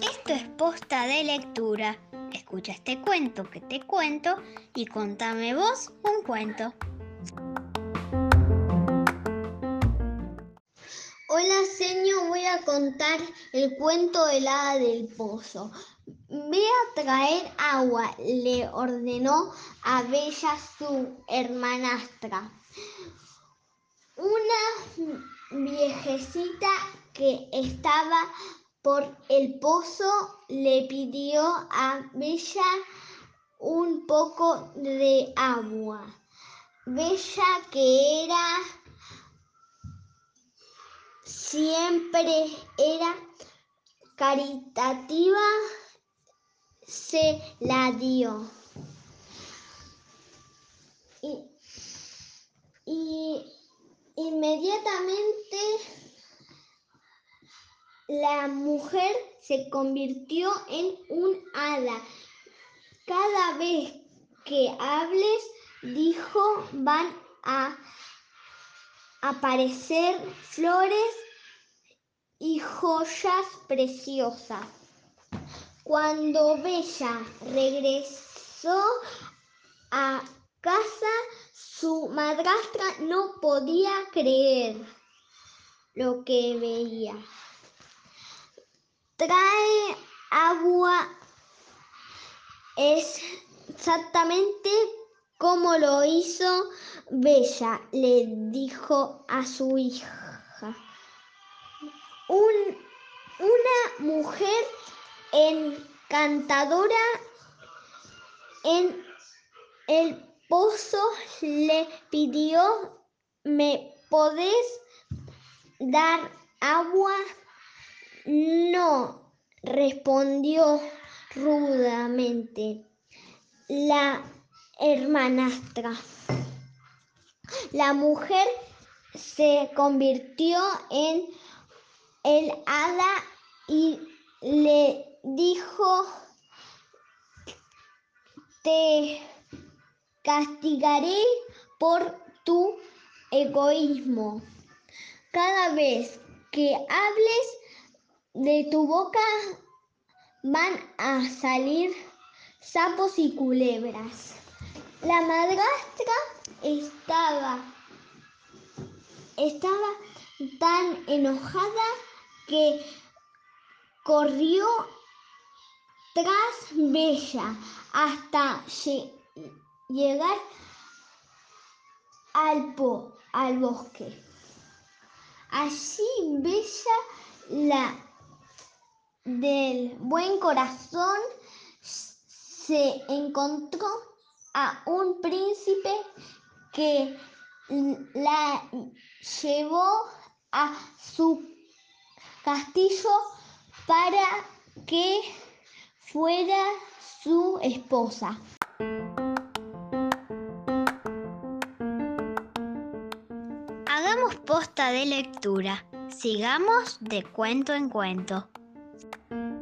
Esto es posta de lectura. Escucha este cuento que te cuento y contame vos un cuento. Hola, señor, voy a contar el cuento del hada del pozo. Ve a traer agua, le ordenó a Bella su hermanastra. Una viejecita que estaba por el pozo le pidió a Bella un poco de agua. Bella que era siempre era caritativa, se la dio. Y, y inmediatamente la mujer se convirtió en un hada. Cada vez que hables, dijo, van a aparecer flores y joyas preciosas. Cuando Bella regresó a casa, su madrastra no podía creer lo que veía. Trae agua exactamente como lo hizo Bella, le dijo a su hija. una mujer encantadora en el pozo le pidió, ¿me podés dar agua? No, respondió rudamente la hermanastra. La mujer se convirtió en el hada y le dijo, te castigaré por tu egoísmo. Cada vez que hables de tu boca van a salir sapos y culebras. La madrastra estaba, estaba tan enojada que corrió tras Bella hasta llegar al, al bosque. Allí Bella la del buen corazón se encontró a un príncipe que la llevó a su castillo para que fuera su esposa. Hagamos posta de lectura. Sigamos de cuento en cuento. Thank you.